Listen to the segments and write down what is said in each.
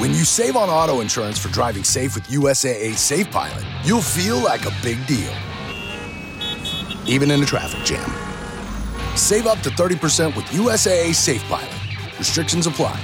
When you save on auto insurance for driving safe with USAA Safe Pilot, you'll feel like a big deal, even in a traffic jam. Save up to 30% with USAA Safe Pilot. Restrictions apply.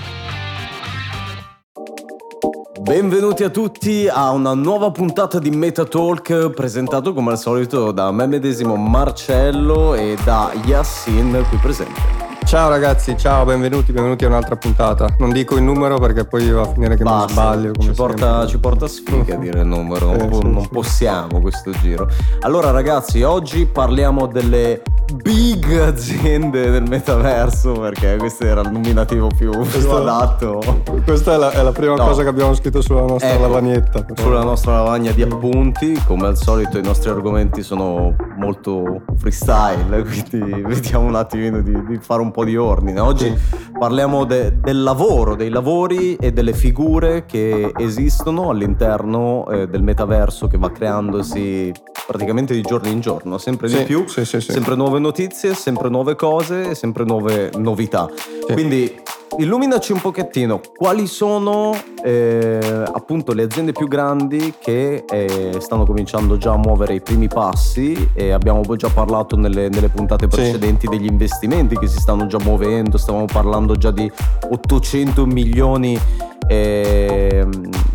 Benvenuti a tutti a una nuova puntata di Metatalk presentato come al solito da me medesimo Marcello e da Yassin qui presente. Ciao ragazzi, ciao, benvenuti, benvenuti a un'altra puntata. Non dico il numero perché poi va a finire che Basta, mi sbaglio. Ci porta, ci porta, sfiga dire il numero, eh, non, sì, non sì. possiamo questo giro. Allora ragazzi, oggi parliamo delle big aziende del metaverso perché questo era il nominativo più, più adatto. Questa è la, è la prima no. cosa che abbiamo scritto sulla nostra ecco, lavagnetta. Sulla nostra lavagna di appunti, come al solito i nostri argomenti sono molto freestyle, quindi vediamo un attimino di, di fare un po' di ordine. Oggi parliamo de, del lavoro, dei lavori e delle figure che esistono all'interno eh, del metaverso che va creandosi praticamente di giorno in giorno, sempre sì, di più, sì, sì, sempre nuove notizie, sempre nuove cose, sempre nuove novità. Quindi illuminaci un pochettino quali sono eh, appunto le aziende più grandi che eh, stanno cominciando già a muovere i primi passi e abbiamo già parlato nelle, nelle puntate precedenti sì. degli investimenti che si stanno già muovendo, stavamo parlando già di 800 milioni eh,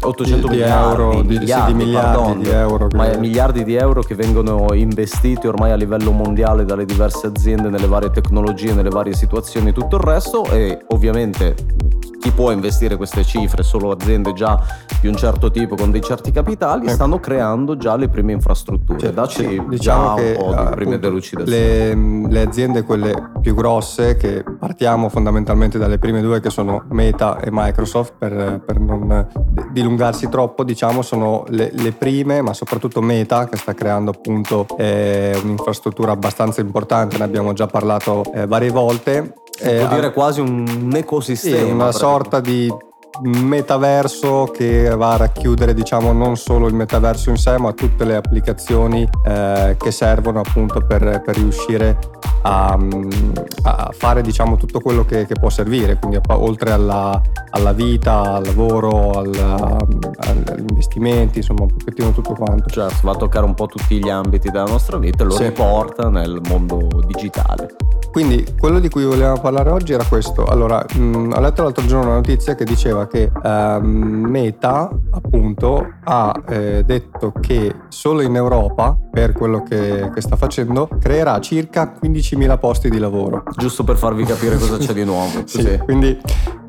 800 di, miliardi, euro, di, miliardi, sì, di miliardi pardon, di euro, ma miliardi di euro che vengono investiti ormai a livello mondiale dalle diverse aziende nelle varie tecnologie, nelle varie situazioni e tutto il resto e ovviamente chi può investire queste cifre, solo aziende già di un certo tipo con dei certi capitali, eh. stanno creando già le prime infrastrutture. Cioè, Dacci sì, diciamo prime delucidazioni. Le, le, aziende, quelle più grosse, che partiamo fondamentalmente dalle prime due che sono Meta e Microsoft, per, per non dilungarsi troppo, diciamo, sono le, le, prime, ma soprattutto Meta che sta creando appunto eh, un'infrastruttura abbastanza importante, ne abbiamo già parlato eh, varie volte eh, può dire quasi un ecosistema. Sì, una sorta di metaverso che va a racchiudere diciamo non solo il metaverso in sé ma tutte le applicazioni eh, che servono appunto per, per riuscire a, a, fare diciamo tutto quello che, che può servire quindi oltre alla, alla, vita al lavoro al, agli investimenti insomma un pochettino tutto quanto certo va a toccare un po' tutti gli ambiti della nostra vita e lo sì. riporta nel mondo digitale quindi quello di cui volevamo parlare oggi era questo. Allora, mh, ho letto l'altro giorno una notizia che diceva che ehm, Meta, appunto, ha eh, detto che solo in Europa, per quello che, che, sta facendo, creerà circa 15.000 posti di lavoro. Giusto per farvi capire cosa c'è di nuovo. sì, sì. quindi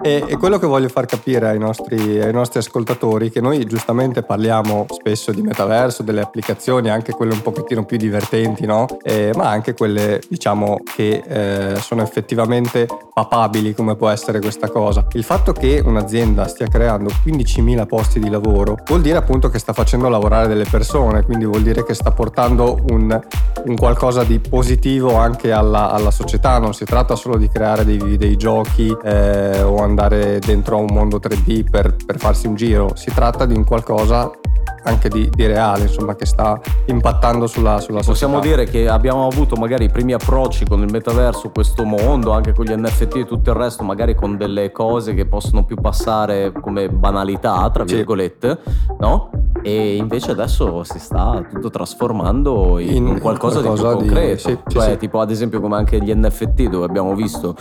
e, e, quello che voglio far capire ai nostri, ai nostri, ascoltatori, che noi giustamente parliamo spesso di metaverso, delle applicazioni, anche quelle un pochettino più divertenti, no? Eh, ma anche quelle, diciamo, che eh, sono effettivamente papabili, come può essere questa cosa. Il fatto che un'azienda stia creando 15.000 posti di lavoro vuol dire appunto che sta facendo lavorare delle persone, quindi vuol dire che sta portando un, un qualcosa di positivo anche alla, alla, società. Non si tratta solo di creare dei videogiochi eh, o andare dentro a un mondo 3D per, per farsi un giro, si tratta di un qualcosa anche di, di, reale, insomma, che sta impattando sulla, sulla Possiamo dire che abbiamo avuto magari i primi approcci con il metaverso, questo mondo, anche con gli NFT e tutto il resto, magari con delle cose che possono più passare come banalità, tra virgolette, sì. no? E invece adesso si sta tutto trasformando in, in qualcosa, qualcosa, di più concreto. Di, sì, cioè, sì, tipo ad esempio come anche gli NFT, dove abbiamo visto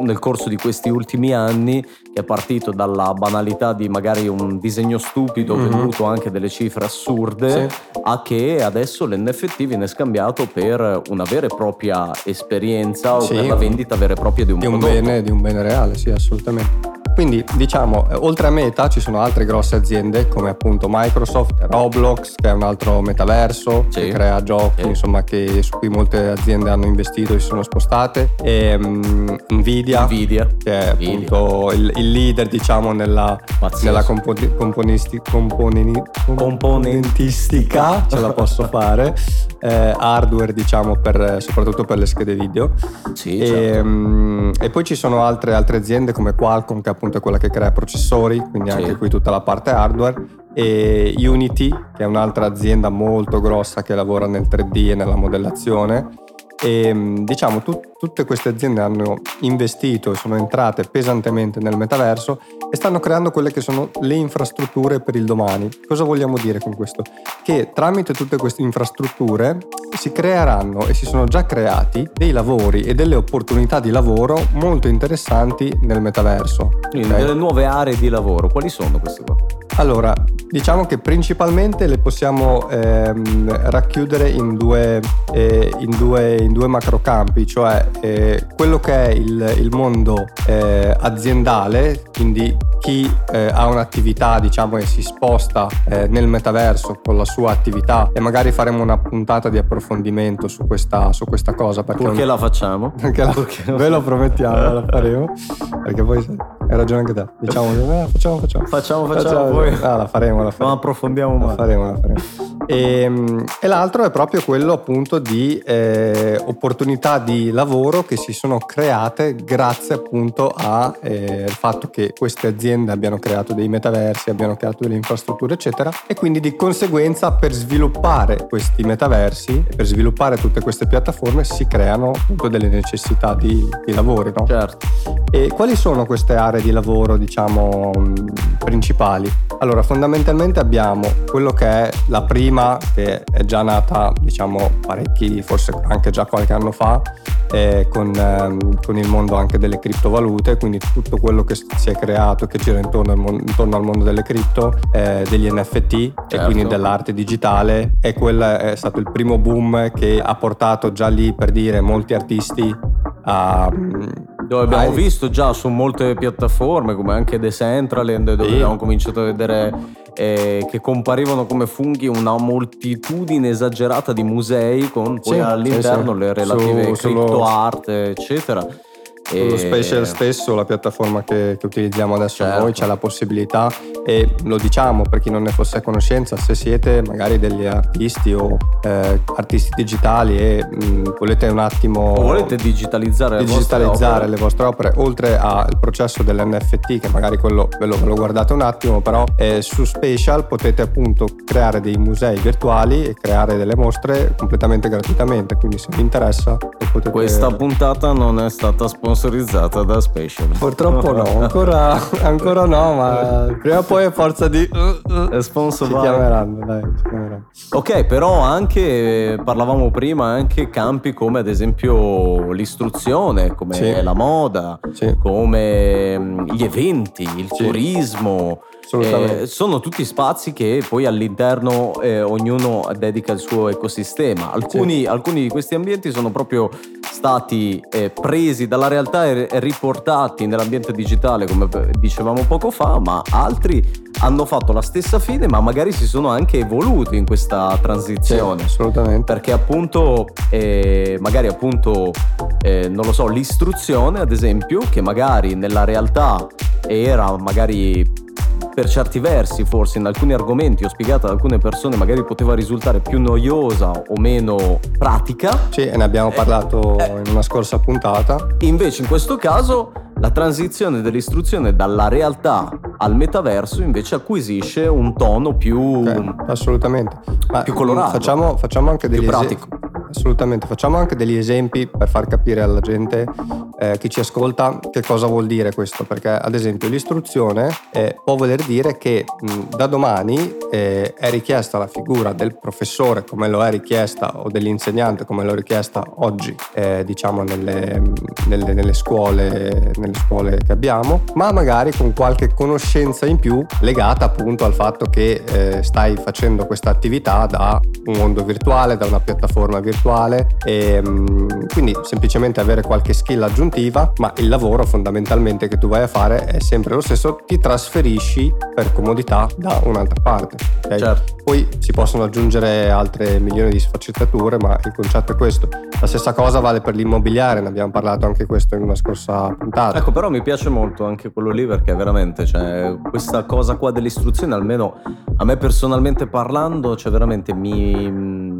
nel corso di questi ultimi anni che è partito dalla banalità di magari un disegno stupido mm-hmm. venduto anche delle cifre assurde, sì. a che adesso l'NFT viene scambiato per una vera e propria esperienza o per la vendita vera e propria di un, di un bene, di un bene reale, sì, assolutamente. Quindi diciamo, eh, oltre a Meta ci sono altre grosse aziende come appunto Microsoft, Roblox, che è un altro metaverso sì. che crea giochi, sì. insomma, che, su cui molte aziende hanno investito e si sono spostate, e um, Nvidia, Nvidia, che è Nvidia. appunto il, il, leader, diciamo, nella, nella compo- componisti- componini- componentistica, ce la posso fare, eh, hardware, diciamo, per, soprattutto per le schede video. Sì, e, certo. um, e poi ci sono altre, altre aziende come Qualcomm, che appunto appunto è quella che crea processori, quindi sì. anche qui tutta la parte hardware, e Unity, che è un'altra azienda molto grossa che lavora nel 3D e nella modellazione, E diciamo tu, tutte queste aziende hanno investito e sono entrate pesantemente nel metaverso e stanno creando quelle che sono le infrastrutture per il domani. Cosa vogliamo dire con questo? Che tramite tutte queste infrastrutture si creeranno e si sono già creati dei lavori e delle opportunità di lavoro molto interessanti nel metaverso. Quindi okay? delle nuove aree di lavoro, quali sono queste qua? Allora, diciamo che principalmente le possiamo ehm, racchiudere in due, eh, in, due, in due, macrocampi, cioè eh, quello che è il, il mondo eh, aziendale, quindi chi eh, ha un'attività diciamo e si sposta eh, nel metaverso con la sua attività e magari faremo una puntata di approfondimento su questa, su questa cosa perché, perché la facciamo. Perché, la, perché ve lo promettiamo la faremo perché poi hai ragione anche te. Diciamo eh, facciamo facciamo. Facciamo facciamo, facciamo poi. ah, la faremo la faremo. Non approfondiamo mai. La faremo la faremo. E, ehm, e, l'altro è proprio quello appunto di eh, opportunità di lavoro che si sono create grazie appunto al eh, fatto che queste aziende abbiano creato dei metaversi, abbiano creato delle infrastrutture eccetera e quindi di conseguenza per sviluppare questi metaversi e per sviluppare tutte queste piattaforme si creano appunto delle necessità di, di lavoro. No? Certo. E quali sono queste aree di lavoro diciamo principali? Allora fondamentalmente abbiamo quello che è la prima che è già nata diciamo parecchi, forse anche già qualche anno fa, con, ehm, con, il mondo anche delle criptovalute, quindi tutto quello che si è creato, che gira intorno al, mondo, intorno al mondo delle cripto, eh, degli NFT certo. e quindi dell'arte digitale e quello è stato il primo boom che ha portato già lì per dire molti artisti a... Dove abbiamo ai... visto già su molte piattaforme come anche Decentraland dove sì. abbiamo cominciato a vedere eh, che comparivano come funghi una moltitudine esagerata di musei con poi sì, all'interno sì, sì. le relative Su, crypto art eccetera lo Special stesso, la piattaforma che, che utilizziamo adesso certo. noi, c'è la possibilità e lo diciamo per chi non ne fosse a conoscenza, se siete magari degli artisti o eh, artisti digitali e mh, volete un attimo... O volete digitalizzare, digitalizzare le, vostre opere, oltre al processo dell'NFT, che magari quello ve lo, ve lo guardate un attimo, però eh, su Special potete appunto creare dei musei virtuali e creare delle mostre completamente gratuitamente, quindi se vi interessa potete... Questa puntata non è stata sponsorizzata sponsorizzata da Special. Purtroppo no, ancora, ancora no, ma prima o poi a forza di... Uh, uh, sponsor ci chiameranno, dai, ci chiameranno. Ok, però anche, parlavamo prima, anche campi come ad esempio l'istruzione, come sì. la moda, sì. come gli eventi, il sì. turismo. Eh, sono tutti spazi che poi all'interno eh, ognuno dedica il suo ecosistema. Alcuni, sì. alcuni, di questi ambienti sono proprio stati eh, presi dalla realtà e riportati nell'ambiente digitale, come dicevamo poco fa, ma altri hanno fatto la stessa fine, ma magari si sono anche evoluti in questa transizione. Sì, assolutamente. Perché appunto, eh, magari appunto, eh, non lo so, l'istruzione, ad esempio, che magari nella realtà era magari per certi versi, forse in alcuni argomenti ho spiegato ad alcune persone, magari poteva risultare più noiosa o meno pratica. Sì, ne abbiamo eh, parlato eh, in una scorsa puntata. Invece in questo caso la transizione dell'istruzione dalla realtà al metaverso invece acquisisce un tono più... Okay, assolutamente. Ma più colorato. Facciamo, facciamo anche degli esempi. Assolutamente, facciamo anche degli esempi per far capire alla gente, eh, chi ci ascolta, che cosa vuol dire questo, perché ad esempio l'istruzione eh, può voler dire che mh, da domani eh, è richiesta la figura del professore come lo è richiesta o dell'insegnante come lo è richiesta oggi, eh, diciamo nelle, nelle, nelle, scuole, nelle scuole che abbiamo, ma magari con qualche conoscenza in più legata appunto al fatto che eh, stai facendo questa attività da un mondo virtuale, da una piattaforma virtuale e ehm, quindi semplicemente avere qualche skill aggiuntiva, ma il lavoro fondamentalmente che tu vai a fare è sempre lo stesso, ti trasferisci per comodità da un'altra parte. Okay? Certo. Poi si possono aggiungere altre milioni di sfaccettature, ma il concetto è questo. La stessa cosa vale per l'immobiliare, ne abbiamo parlato anche questo in una scorsa puntata. Ecco, però mi piace molto anche quello lì perché veramente, cioè, questa cosa qua dell'istruzione, almeno a me personalmente parlando, cioè veramente mi,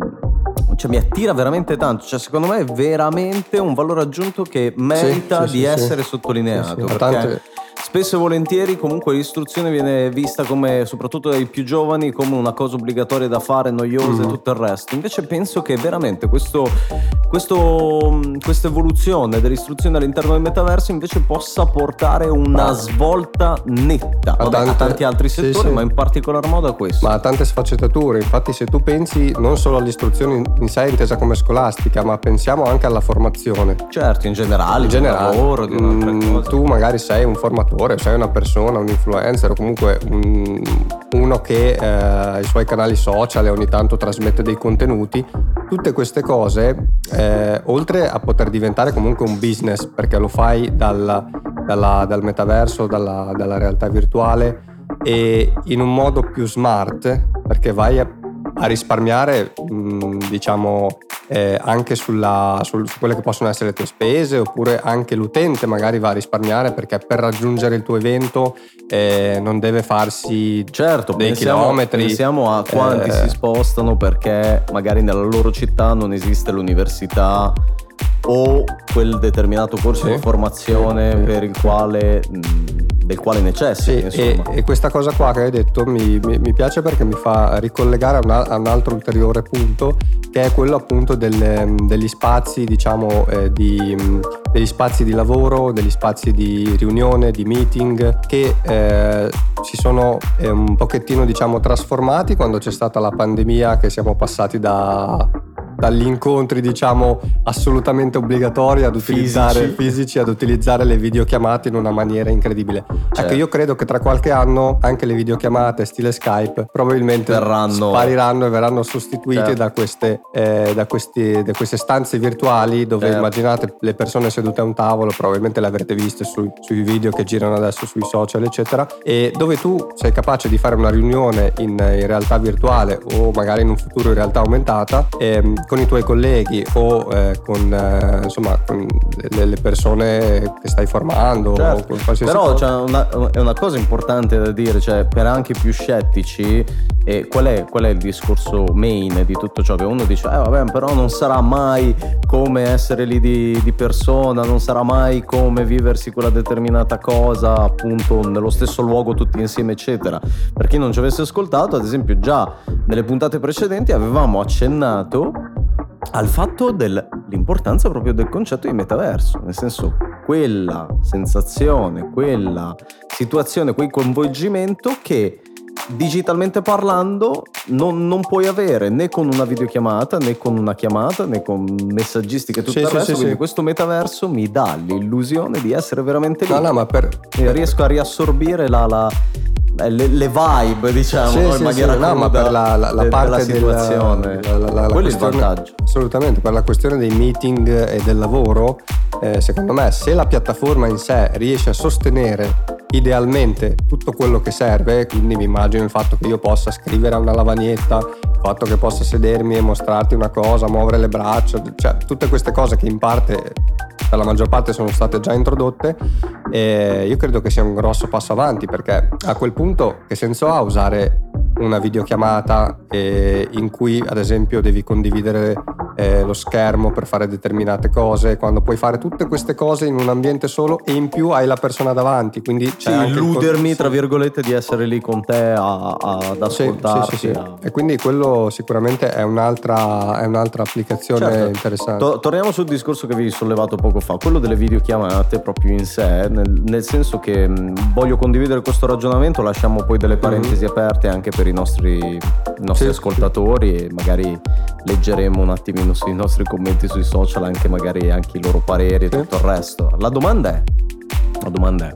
cioè, mi attira veramente tanto. Cioè, secondo me è veramente un valore aggiunto che merita sì, sì, di sì, essere sottolineato. Perché spesso e volentieri comunque l'istruzione viene vista come, soprattutto dai più giovani, come una cosa obbligatoria da fare, noiosa mm. e tutto il resto. Invece penso che veramente questo, questo, questa evoluzione dell'istruzione all'interno del metaverso invece possa portare una svolta netta a, tante, a tanti altri settori, sì, sì. ma in particolar modo a questo. Ma a tante sfaccettature. Infatti se tu pensi non solo all'istruzione in sé intesa come scolastica, ma pensiamo anche alla formazione. Certo, in generale, in generale. Lavoro, di mm, tu magari sei un formatore, sei una persona, un influencer o comunque un, uno che eh, i suoi canali social e ogni tanto trasmette dei contenuti. Tutte queste cose, eh, oltre a poter diventare comunque un business, perché lo fai dal, dalla, dal metaverso, dalla, dalla realtà virtuale, e in un modo più smart, perché vai a a risparmiare diciamo eh, anche sulla, sul, su quelle che possono essere le tue spese oppure anche l'utente magari va a risparmiare perché per raggiungere il tuo evento eh, non deve farsi certo, dei pensiamo, chilometri pensiamo a quanti eh, si spostano perché magari nella loro città non esiste l'università o quel determinato corso sì. di formazione sì. per il quale del quale necessiti. Sì, e, e, questa cosa qua che hai detto mi, mi, mi piace perché mi fa ricollegare a, una, a, un altro ulteriore punto che è quello appunto del, degli spazi, diciamo, eh, di, degli spazi di lavoro, degli spazi di riunione, di meeting che eh, si sono eh, un pochettino diciamo trasformati quando c'è stata la pandemia che siamo passati da dagli incontri diciamo assolutamente obbligatori ad utilizzare fisici. fisici. ad utilizzare le videochiamate in una maniera incredibile. Ecco, certo. Ecco, io credo che tra qualche anno anche le videochiamate stile Skype probabilmente verranno. spariranno e verranno sostituite certo. da, queste, eh, da, questi, da, queste, stanze virtuali dove certo. immaginate le persone sedute a un tavolo, probabilmente le avrete viste sui, sui video che girano adesso sui social, eccetera, e dove tu sei capace di fare una riunione in, in realtà virtuale o magari in un futuro in realtà aumentata. Ehm, con i tuoi colleghi o eh, con, eh, insomma, con le, le, persone che stai formando certo. però cioè, una, è una cosa importante da dire cioè, per anche più scettici e qual è, qual è, il discorso main di tutto ciò? Che uno dice eh vabbè però non sarà mai come essere lì di, di persona non sarà mai come viversi quella determinata cosa appunto nello stesso luogo tutti insieme eccetera. Per chi non ci avesse ascoltato ad esempio già nelle puntate precedenti avevamo accennato al fatto dell'importanza proprio del concetto di metaverso, nel senso quella sensazione, quella situazione, quel coinvolgimento che digitalmente parlando non, non, puoi avere né con una videochiamata né con una chiamata né con messaggistica e tutto sì, il resto sì, quindi sì. questo metaverso mi dà l'illusione di essere veramente lì no, no, ma per... riesco a riassorbire la, la le, le, vibe, diciamo, sì, in sì, maniera sì, no, ma per la, la, la parte della situazione. La, la, la, Quello è il vantaggio. Assolutamente, per la questione dei meeting e del lavoro, eh, secondo me se la piattaforma in sé riesce a sostenere idealmente tutto quello che serve, quindi mi immagino il fatto che io possa scrivere a una lavagnetta, il fatto che possa sedermi e mostrarti una cosa, muovere le braccia, cioè tutte queste cose che in parte per la maggior parte sono state già introdotte e io credo che sia un grosso passo avanti perché a quel punto che senso ha usare una videochiamata eh, in cui ad esempio devi condividere eh, lo schermo per fare determinate cose, quando puoi fare tutte queste cose in un ambiente solo e in più hai la persona davanti, quindi sì, illudermi il... tra virgolette di essere lì con te a, a, ad ascoltarti. Sì, sì, a... E quindi quello sicuramente è un'altra, è un'altra applicazione certo. interessante. To- torniamo sul discorso che avevi sollevato poco fa, quello delle videochiamate proprio in sé, nel, nel senso che mh, voglio condividere questo ragionamento, lasciamo poi delle parentesi mm-hmm. aperte anche per i nostri, i nostri ascoltatori e magari leggeremo un attimino sui nostri commenti sui social anche magari anche i loro pareri e tutto il resto. La domanda è, la domanda è,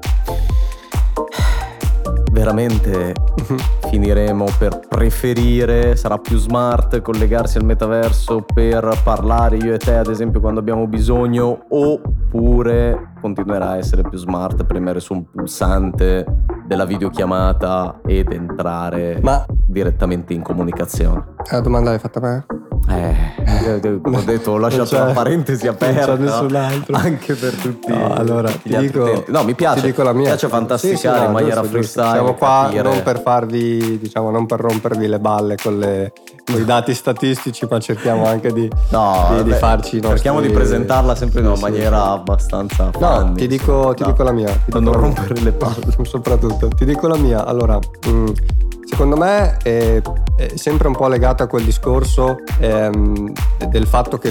veramente finiremo per preferire, sarà più smart collegarsi al metaverso per parlare io e te ad esempio quando abbiamo bisogno? Oppure continuerà a essere più smart premere su un pulsante della videochiamata ed entrare Ma direttamente in comunicazione. La domanda l'hai fatta a me? Eh, come ho detto, ho lasciato una parentesi non c'è aperta nessun altro. anche per tutti. No, allora ti dico, no, mi piace. ti dico la mia. Mi piace Sì, fantasticare sì, no, in maniera giusto. freestyle. Siamo qua capire. non per farvi, diciamo, non per rompervi le balle con, le- con i dati statistici, ma cerchiamo anche di, No, di- di farci nostri- cerchiamo di presentarla sempre in una Sì, maniera sì. abbastanza No, funny, ti dico, insomma. ti No. dico la mia. ti Non la mia. rompere le palle. Soprattutto, ti dico la mia. Allora, mm, secondo me è, è sempre un po' legato a quel discorso ehm, del fatto che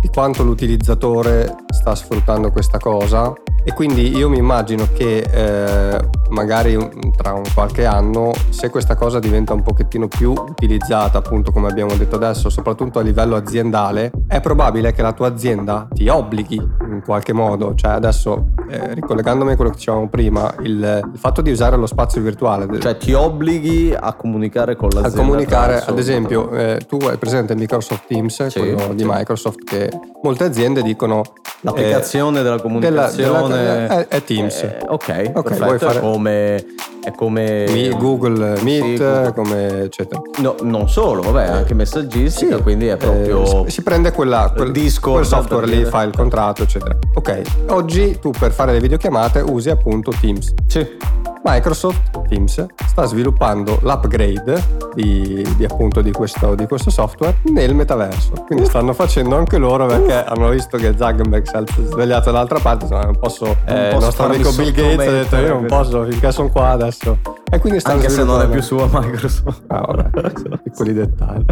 di quanto l'utilizzatore sta sfruttando questa cosa e quindi io mi immagino che eh, magari tra un qualche anno se questa cosa diventa un pochettino più utilizzata appunto come abbiamo detto adesso soprattutto a livello aziendale è probabile che la tua azienda ti obblighi in qualche modo cioè adesso eh, ricollegandomi a quello che dicevamo prima il, il fatto di usare lo spazio virtuale Cioè ti obblighi a comunicare con a l'azienda. comunicare, attraverso- ad esempio, eh, tu hai presente Microsoft Teams, Sì, quello di sì. Microsoft, che molte aziende dicono L'applicazione della della- comunicazione della- è- è Teams. Eh, ok, Ok, perfetto. vuoi fare- È come. È come eh, Mi- Google Meet, Sì, Google. come eccetera. No, non solo, vabbè, anche messaggistica, Sì, quindi è proprio. eh, si prende quella, quel, Discord, quel software lì, fai il contratto, eccetera. Ok, oggi tu per fare le videochiamate usi appunto Teams. Sì. Microsoft Teams sta sviluppando l'upgrade di, di appunto di questo, di questo software nel metaverso. Quindi stanno facendo anche loro perché hanno visto che Zuckerberg si è svegliato dall'altra parte, insomma, non posso, il posso nostro farmi amico Bill Gates ha detto io non posso finché sono qua adesso. E quindi stanno Anche se non è più sua Microsoft. Ah, vabbè, piccoli dettagli.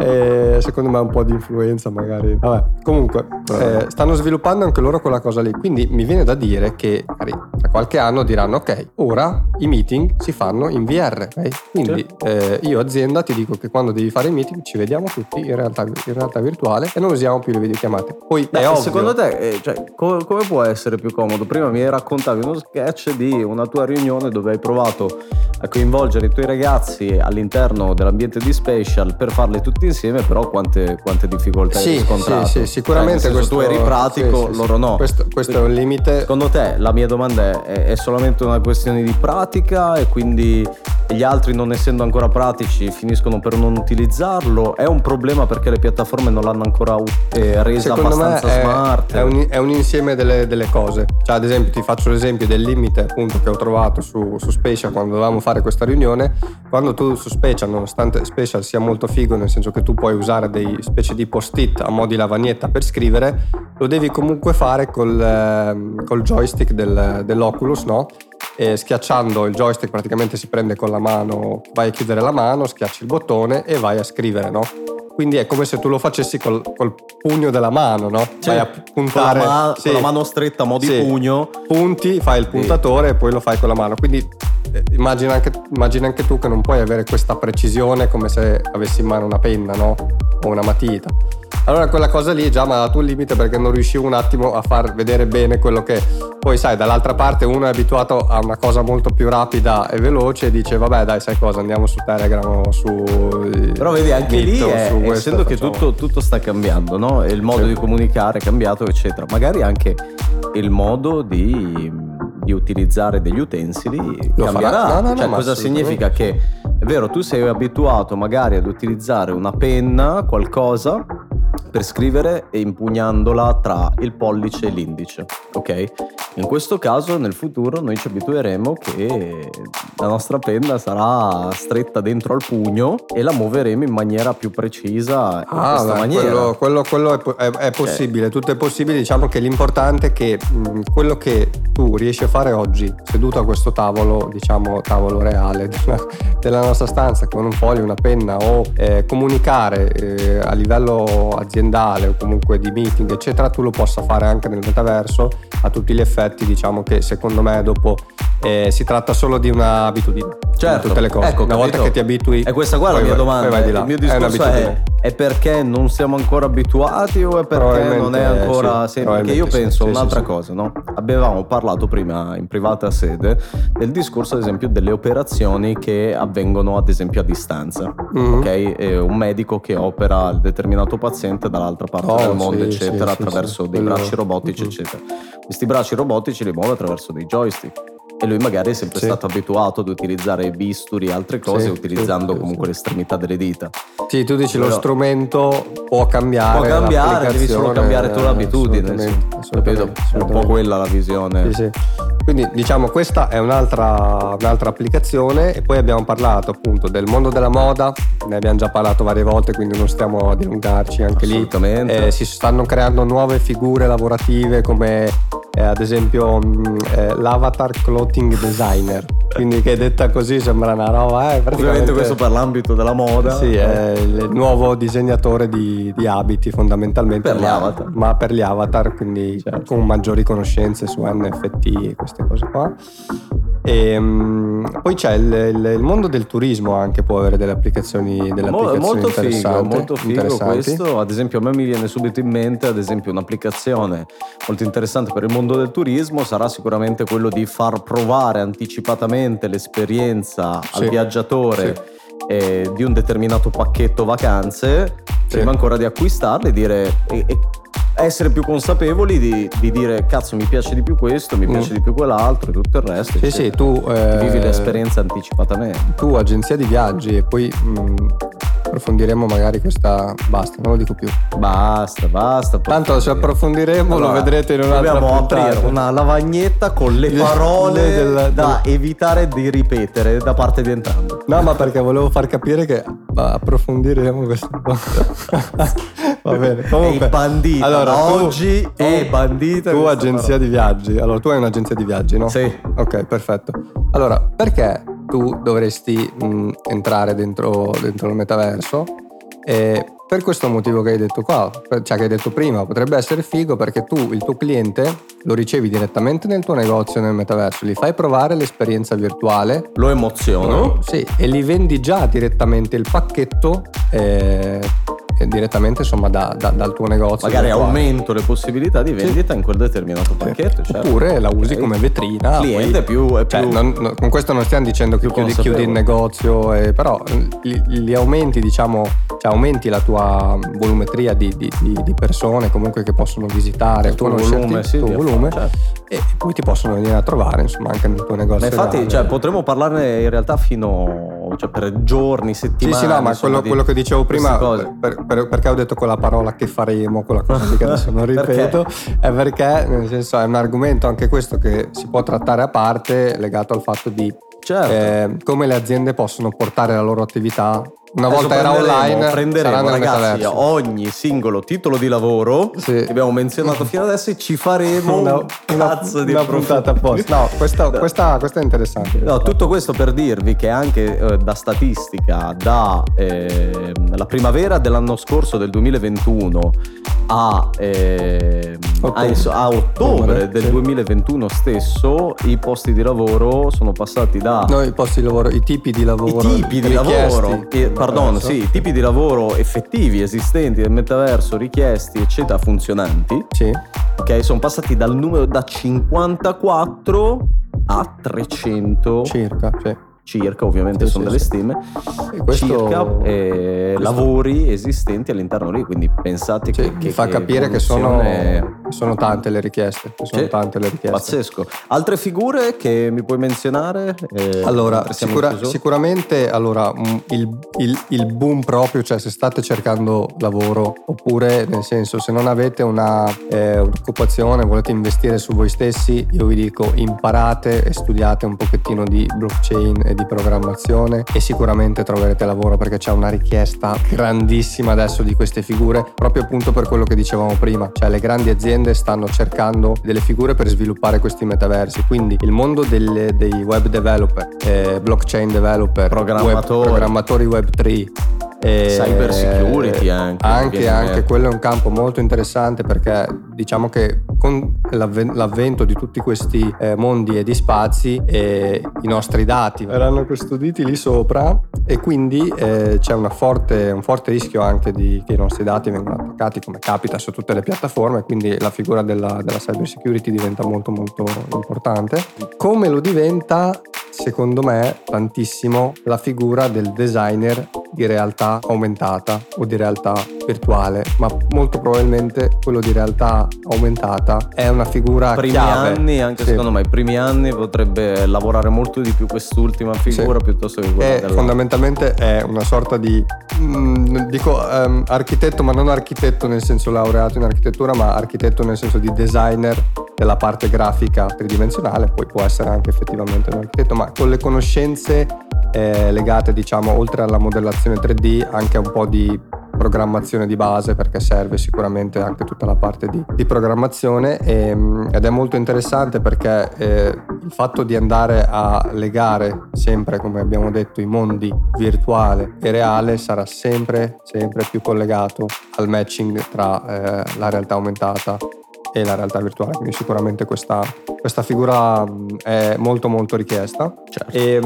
E secondo me un po' di influenza magari. Vabbè, comunque, eh, stanno sviluppando anche loro quella cosa lì. Quindi mi viene da dire che magari tra qualche anno diranno: Ok, ora i meeting si fanno in VR. ok? Quindi eh, io, azienda, ti dico che quando devi fare i meeting ci vediamo tutti in realtà, in realtà virtuale e non usiamo più le videochiamate. Poi Beh, è ovvio. secondo te, eh, cioè, co- come può essere più comodo? Prima mi raccontavi uno sketch di una tua riunione dove hai provato a coinvolgere i tuoi ragazzi all'interno dell'ambiente di Special per farli tutti insieme, però quante, quante difficoltà hai Sì, riscontrato? sì, sì, sicuramente senso, questo, tu eri pratico, sì, sì, loro no. Questo, questo è un limite. Secondo te la mia domanda è, è- è solamente una questione di pratica e quindi gli altri non essendo ancora pratici finiscono per non utilizzarlo? È un problema perché le piattaforme non l'hanno ancora eh, resa Secondo me abbastanza è, smart? è un, è un insieme delle, delle cose. Cioè, ad esempio, ti faccio l'esempio del limite appunto che ho trovato su, su Special quando dovevamo fare questa riunione. Quando tu su Special, nonostante Special sia molto figo, nel senso che tu puoi usare dei specie di post-it a mo' di lavagnetta per scrivere, lo devi comunque fare col, ehm, col joystick del- dell'Oculus, no? E schiacciando il joystick praticamente si prende con la mano, vai a chiudere la mano, schiacci il bottone e vai a scrivere, no? Quindi è come se tu lo facessi col, col pugno della mano, no? Cioè, vai a con, la puntare, ma- sì, con la mano stretta a mo' di Sì. pugno. punti, fai il puntatore e poi lo fai con la mano. Quindi eh, immagina anche, immagina anche tu che non puoi avere questa precisione come se avessi in mano una penna, no? O una matita. Allora quella cosa lì già mi ha dato un limite perché non riuscivo un attimo a far vedere bene quello che... Poi sai, dall'altra parte uno è abituato a una cosa molto più rapida e veloce e dice vabbè dai sai cosa andiamo su Telegram o su... Però vedi, anche lì, Meet o è- su essendo che facciamo. tutto, tutto sta cambiando, no? E il modo Sì. di comunicare è cambiato, eccetera. Magari anche il modo di, di utilizzare degli utensili Lo cambierà. farà. No, no, no, cioè, ma cosa significa che è vero, tu sei abituato magari ad utilizzare una penna, qualcosa per scrivere e impugnandola tra il pollice e l'indice, ok? In questo caso nel futuro noi ci abitueremo che la nostra penna sarà stretta dentro al pugno e la muoveremo in maniera più precisa in Ah, questa beh, maniera. quello, quello- quello è, è- è possibile, tutto è possibile. Diciamo che l'importante è che mh, quello che tu riesci a fare oggi, seduto a questo tavolo, diciamo tavolo reale della, della nostra stanza, con un foglio, una penna, o eh, comunicare eh, a livello aziendale o comunque di meeting, eccetera, tu lo possa fare anche nel metaverso a tutti gli effetti. Diciamo che secondo me dopo eh, si tratta solo di un'abitudine. Certo, tutte le cose. ecco, Una volta capito? che ti abitui. E questa qua è la mia vai- domanda. vai di là. Il mio È discorso è. È perché non siamo ancora abituati o è perché non è ancora sì, semplice? Perché io penso sì, un'altra sì, cosa, no? Avevamo parlato prima in privata sede del discorso, ad esempio, delle operazioni che avvengono ad esempio a distanza. Mhm. Ok? E un medico che opera il determinato paziente dall'altra parte Oh, del mondo, eccetera, attraverso dei bracci robotici, Mhm. eccetera. Questi bracci robotici li muove attraverso dei joystick. E lui magari è sempre Sì. stato abituato ad utilizzare bisturi e altre cose Sì, utilizzando sì, comunque l'estremità delle dita. Sì, tu dici lo Però- strumento può cambiare. Può cambiare, devi solo cambiare tu l'abitudine. assolutamente, assolutamente, È un po' quella la visione. Sì, sì. Quindi diciamo questa è un'altra, un'altra applicazione e poi abbiamo parlato appunto del mondo della moda, ne abbiamo già parlato varie volte quindi non stiamo a dilungarci anche lì. Eh, si stanno creando nuove figure lavorative come eh, ad esempio mh, eh, l'avatar clothing designer, quindi che detta così sembra una roba... Eh, praticamente- Ovviamente questo per l'ambito della moda. sì, è il nuovo disegnatore di, di abiti fondamentalmente. Per gli ma- avatar. Ma per gli avatar, quindi Certo. con maggiori conoscenze su NFT e queste cose qua. E, mm, poi c'è il, il- il mondo del turismo anche può avere delle applicazioni, delle Mo- applicazioni molto figo, molto figo questo. Ad esempio, a me mi viene subito in mente, ad esempio, un'applicazione molto interessante per il mondo del turismo sarà sicuramente quello di far provare anticipatamente l'esperienza Sì, al viaggiatore eh, di un determinato pacchetto vacanze Sì. prima ancora di acquistarle e dire e- e essere più consapevoli di, di dire cazzo mi piace di più questo, mi Mm. piace di più quell'altro e tutto il resto. Sì, sì, eccetera. tu, eh, vivi l'esperienza anticipatamente. tu agenzia di viaggi e poi mh, approfondiremo magari questa... Basta, non lo dico più. Basta, basta. Tanto se approfondiremo lo Allora, vedrete in un'altra Dobbiamo puntata. aprire una lavagnetta con le Le- parole le del- da del- evitare di ripetere da parte di entrambi. No, ma perché volevo far capire che approfondiremo questo po'. Va bene. Comunque, È bandita. allora, tu- oggi tu- è bandita. Tu agenzia di viaggi. Allora, tu hai un'agenzia di viaggi, no? Sì. Ok, perfetto. Allora, perché tu dovresti mh, entrare dentro, dentro il metaverso? E per questo motivo che hai detto qua, cioè che hai detto prima, potrebbe essere figo perché tu, il tuo cliente, lo ricevi direttamente nel tuo negozio nel metaverso, gli fai provare l'esperienza virtuale Lo emoziono. sì, e li vendi già direttamente il pacchetto eh, direttamente insomma da- da- dal tuo negozio. Magari aumento le possibilità di vendita in quel determinato pacchetto. certo. Oppure la usi come vetrina. Il cliente poi- più. È cioè, più non- non- con questo non stiamo dicendo che chiudi, chiudi il negozio, eh, però li, li aumenti, diciamo, cioè aumenti la tua volumetria di, di- di- di persone comunque che possono visitare, il tuo conoscerti, volume, il sì, tuo di volume, certo. e poi ti possono venire a trovare insomma anche nel tuo negozio. Ma infatti, cioè, potremmo parlarne in realtà fino cioè, per giorni, Sì, settimane. sì, no, ma quello, quello che dicevo prima, per- per- perché ho detto quella parola che faremo, quella cosa che adesso non Perché? ripeto, è perché nel senso è un argomento anche questo che si può trattare a parte legato al fatto di Certo. eh, come le aziende possono portare la loro attività. Una Adesso volta era online, prenderemo ragazzi ogni singolo titolo di lavoro Sì. che abbiamo menzionato fino adesso e ci faremo una, un una- cazzo di una puntata apposta. No, questa, questa, questa è interessante. No, tutto questo per dirvi che anche eh, da statistica, da ehm, la primavera dell'anno scorso, del 2021, a, Ottobre. a, a ottobre del sì. 2021 stesso, i posti di lavoro sono passati da Noi i posti di lavoro, i tipi di i lavoro. tipi di lavoro, eh, pardon, sì, i tipi di lavoro effettivi, esistenti del metaverso, richiesti, eccetera, funzionanti, Sì. ok, sono passati dal numero da 54 a 300 Circa, sì. Circa, ovviamente Sì, sono sì, delle stime, questo- circa eh, questo- lavori esistenti all'interno lì, quindi pensate Sì, che, che fa che capire che sono, sono tante le richieste. Sono Sì, tante le richieste. Pazzesco. Altre figure che mi puoi menzionare? Eh, Allora, sicura- sicuramente allora, mm, il, il- il boom proprio, cioè se state cercando lavoro oppure nel senso se non avete una, eh, un'occupazione, volete investire su voi stessi, io vi dico imparate e studiate un pochettino di blockchain e di programmazione e sicuramente troverete lavoro perché c'è una richiesta grandissima adesso di queste figure, proprio appunto per quello che dicevamo prima, cioè le grandi aziende stanno cercando delle figure per sviluppare questi metaversi, quindi il mondo delle- dei web developer, eh, blockchain developer, Programmatori. web- programmatori web 3. eh, Cyber security anche, Anche, anche quello è un campo molto interessante perché diciamo che con l'avven- l'avvento di tutti questi eh, mondi e di spazi eh, i nostri dati verranno custoditi lì sopra e quindi eh, c'è forte- un forte rischio anche di, che i nostri dati vengano attaccati come capita su tutte le piattaforme quindi la figura della, della cyber security diventa molto molto importante. Come lo diventa? Secondo me tantissimo la figura del designer di realtà aumentata o di realtà virtuale, ma molto probabilmente quello di realtà aumentata è una figura primi chiave. anni, anche Sì. secondo me, i primi anni potrebbe lavorare molto di più quest'ultima figura Sì. piuttosto che quella È della... fondamentalmente è una sorta di mm, dico ehm, architetto, ma non architetto nel senso laureato in architettura, ma architetto nel senso di designer della parte grafica tridimensionale, poi può essere anche effettivamente un architetto, ma con le conoscenze eh, legate, diciamo, oltre alla modellazione 3D, anche a un po' di programmazione di base perché serve sicuramente anche tutta la parte di, di programmazione e, mm, ed è molto interessante perché eh, il fatto di andare a legare sempre come abbiamo detto i mondi virtuale e reale sarà sempre sempre più collegato al matching tra eh, la realtà aumentata e la realtà virtuale quindi sicuramente questa, questa figura è molto molto richiesta Certo. e,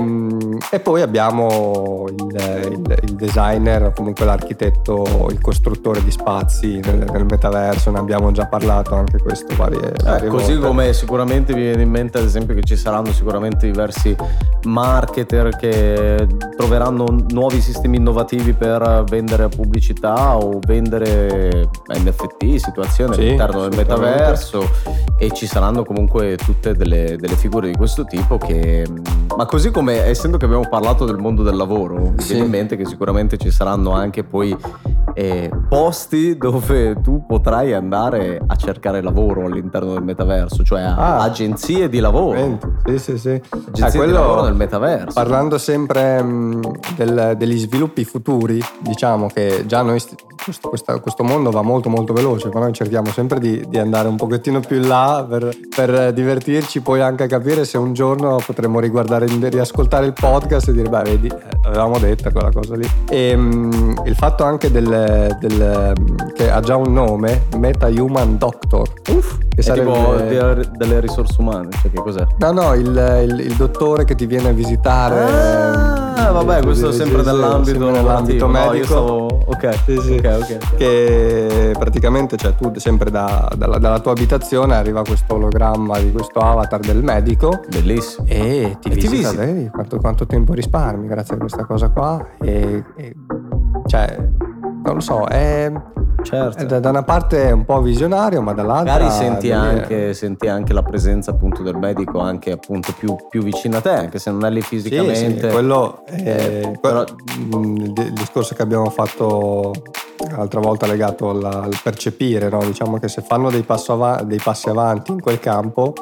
e poi abbiamo il, il- il designer, comunque l'architetto, il costruttore di spazi nel, nel metaverso, ne abbiamo già parlato anche questo varie, Eh, varie così volte. come sicuramente mi viene in mente ad esempio che ci saranno sicuramente diversi marketer che troveranno nuovi sistemi innovativi per vendere pubblicità o vendere NFT, situazioni Sì, all'interno del assolutamente. Metaverso e ci saranno comunque tutte delle, delle figure di questo tipo che ma così come essendo che abbiamo parlato del mondo del lavoro mi Sì. viene in mente che sicuramente ci saranno anche poi eh, posti dove tu potrai andare a cercare lavoro all'interno del metaverso, cioè Ah. agenzie di lavoro. Sì, sì, sì. Agenzie Ah, di quello- lavoro nel metaverso. Parlando sempre mh, del- degli sviluppi futuri, diciamo che già noi st- questo, questa- questo mondo va molto molto veloce, ma noi cerchiamo sempre di, di andare un pochettino più in là per, per divertirci, poi anche capire se un giorno potremo riguardare, riascoltare il podcast e dire, beh vedi, avevamo detto quella cosa lì. E mh, il fatto anche del, del- che ha già un nome, Meta Human Doctor. Uff, che sarebbe... tipo de- delle risorse umane, cioè che cos'è? No, no, il, il- il dottore che ti viene a visitare. Ah, ehm, vabbè, questo è sempre sì, nell'ambito lavorativo, no, io medico. stavo- Ok, Sì, sì. Che praticamente, cioè, tu sempre da- dalla, dalla tua abitazione arriva questo ologramma di questo avatar del medico Bellissimo. e ti E ti visita, visita. vedi quanto, quanto tempo risparmi grazie a questa cosa qua. E, e- cioè, non lo so, è, Certo. è da, da una parte è un po' visionario, ma dall'altra. Magari senti anche, senti anche la presenza appunto del medico anche appunto più, più vicino a te, anche se non è lì Sì, fisicamente. sì, quello è Eh, quello- mm, il, discorso che abbiamo fatto l'altra volta legato alla- al percepire, no? diciamo che se fanno dei, ava- dei passi avanti in quel campo,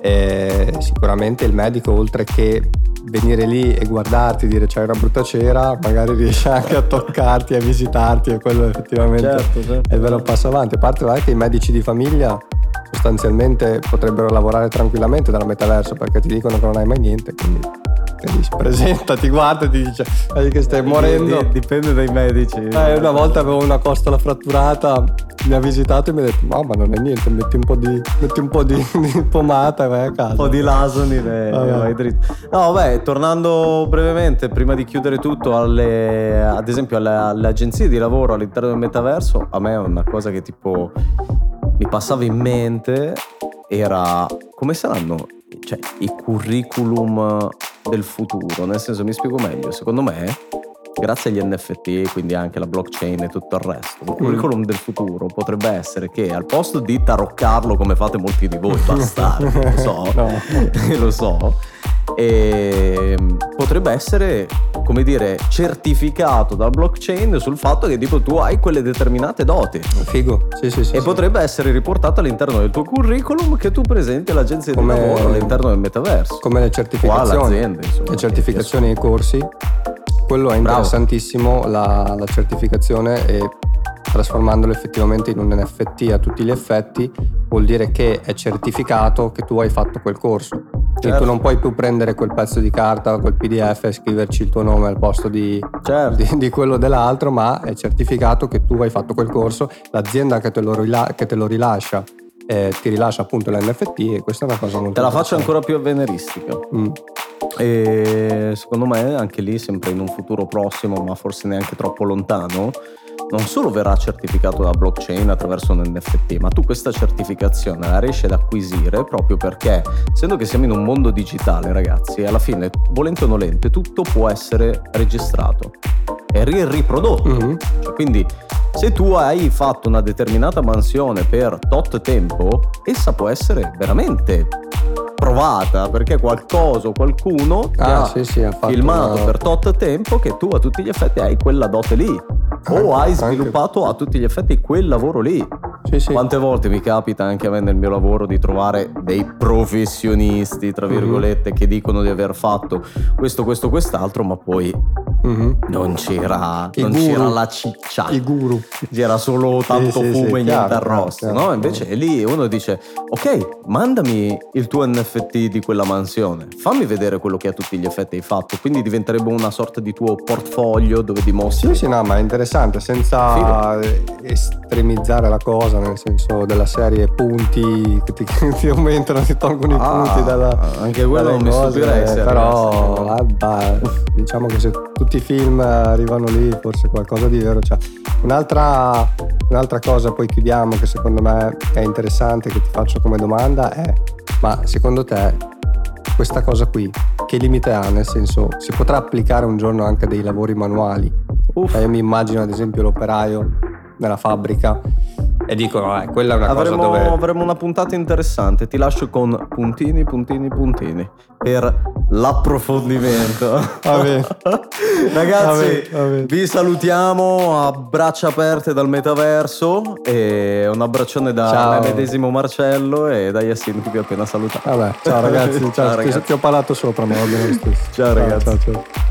eh, sicuramente il medico oltre che venire lì e guardarti e dire c'hai una brutta cera, magari riesce anche a toccarti, a visitarti e quello effettivamente Certo, certo. è il vero passo avanti. A parte che i medici di famiglia sostanzialmente potrebbero lavorare tranquillamente dal metaverso perché ti dicono che non hai mai niente, quindi dice, presenta, ti guarda e ti dice che stai morendo. Di- Dipende dai medici. Eh, una volta avevo una costola fratturata, mi ha visitato e mi ha detto no ma non è niente, metti un po' di, metti un po' di, di pomata e vai a casa. un po' di lasoni e Vabbè. vai dritto. No, vabbè, tornando brevemente, prima di chiudere tutto, alle, ad esempio alle, alle agenzie di lavoro all'interno del metaverso, a me è una cosa che tipo mi passava in mente era come saranno cioè, i curriculum del futuro, nel senso mi spiego meglio, secondo me grazie agli NFT, quindi anche la blockchain e tutto il resto, il curriculum del futuro potrebbe essere che al posto di taroccarlo come fate molti di voi, bastardi, lo so, No. lo so, ehm, potrebbe essere, come dire, certificato dal blockchain sul fatto che tipo tu hai quelle determinate doti. Figo, sì sì sì. E potrebbe essere riportato all'interno del tuo curriculum che tu presenti all'agenzia Come- di lavoro all'interno del metaverso. come le certificazioni. insomma. le certificazioni e i corsi. Quello è interessantissimo, la, la certificazione e trasformandolo effettivamente in un NFT a tutti gli effetti vuol dire che è certificato che tu hai fatto quel corso. Certo. tu non puoi più prendere quel pezzo di carta, quel PDF e scriverci il tuo nome al posto di, Certo. di, di quello dell'altro, ma è certificato che tu hai fatto quel corso, l'azienda che te lo, rila- che te lo rilascia eh, ti rilascia appunto l'NFT e questa è una cosa molto Te la faccio ancora più avveniristica. Mm. E secondo me anche lì, sempre in un futuro prossimo, ma forse neanche troppo lontano, non solo verrà certificato da blockchain attraverso un NFT, ma tu questa certificazione la riesci ad acquisire proprio perché, essendo che siamo in un mondo digitale, ragazzi, alla fine, volente o nolente, tutto può essere registrato. è riprodotto. Mm-hmm. Cioè, quindi se tu hai fatto una determinata mansione per tot tempo, essa può essere veramente provata perché qualcosa o qualcuno ah, ha, sì, sì, ha filmato una... per tot tempo che tu a tutti gli effetti hai quella dote lì o hai sviluppato a tutti gli effetti quel lavoro lì. Sì, sì. Quante volte mi capita anche a me nel mio lavoro di trovare dei professionisti, tra mhm. virgolette, mm-hmm. che dicono di aver fatto questo, questo, quest'altro, ma poi mm-hmm. non, c'era, non c'era, la ciccia. I guru. C'era solo tanto sì, fumo e niente arrosto. No? Invece lì uno dice, ok, mandami il tuo NFT di quella mansione, fammi vedere quello che a tutti gli effetti hai fatto. Quindi diventerebbe una sorta di tuo portfolio dove dimostri. Sì, sì, no, ma è interessante senza Fine. estremizzare la cosa, nel senso della serie punti che ti, ti aumentano, ti tolgono ah, i punti dalla, anche quello non mi stupirei se però vabbè, diciamo che se tutti i film arrivano lì forse qualcosa di vero c'è. Un'altra, un'altra cosa, poi chiudiamo, che secondo me è interessante, che ti faccio come domanda è, ma secondo te questa cosa qui che limite ha? Nel senso, si potrà applicare un giorno anche dei lavori manuali? Uff. Io mi immagino ad esempio l'operaio nella fabbrica e dicono, eh, quella è una avremo, cosa dove... Avremo una puntata interessante, ti lascio con puntini, puntini, puntini per l'approfondimento. Ragazzi, va bene. vi salutiamo a braccia aperte dal metaverso e un abbraccione da medesimo Marcello e da Yassine che vi ho appena salutato. Vabbè, ciao ragazzi, ciao, ciao ragazzi. Ti, ho parlato sopra, ma va bene. Ciao, ciao ragazzi. Ciao, ciao.